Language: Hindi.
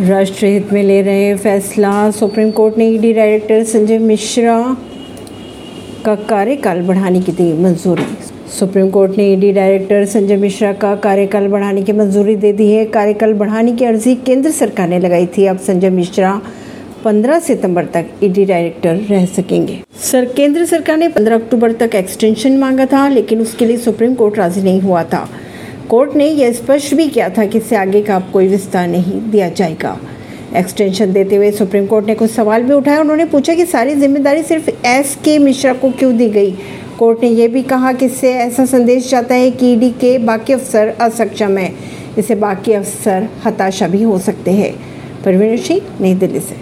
राष्ट्र हित में ले रहे फैसला। सुप्रीम कोर्ट ने ईडी डायरेक्टर संजय मिश्रा का कार्यकाल बढ़ाने की दी मंजूरी। सुप्रीम कोर्ट ने ईडी डायरेक्टर संजय मिश्रा का कार्यकाल बढ़ाने की मंजूरी दे दी है। कार्यकाल बढ़ाने की अर्जी केंद्र सरकार ने लगाई थी। अब संजय मिश्रा 15 सितंबर तक ईडी डायरेक्टर रह सकेंगे। सर, केंद्र सरकार ने 15 अक्टूबर तक एक्सटेंशन मांगा था, लेकिन उसके लिए सुप्रीम कोर्ट राज़ी नहीं हुआ था। कोर्ट ने यह स्पष्ट भी किया था कि इससे आगे का कोई विस्तार नहीं दिया जाएगा। एक्सटेंशन देते हुए सुप्रीम कोर्ट ने कुछ सवाल भी उठाए। उन्होंने पूछा कि सारी ज़िम्मेदारी सिर्फ़ एस के मिश्रा को क्यों दी गई? कोर्ट ने यह भी कहा कि इससे ऐसा संदेश जाता है कि ईडी के बाकी अफसर असक्षम है। इससे बाकी अफसर हताशा भी हो सकते हैं। परवीन सिंह, नई दिल्ली से।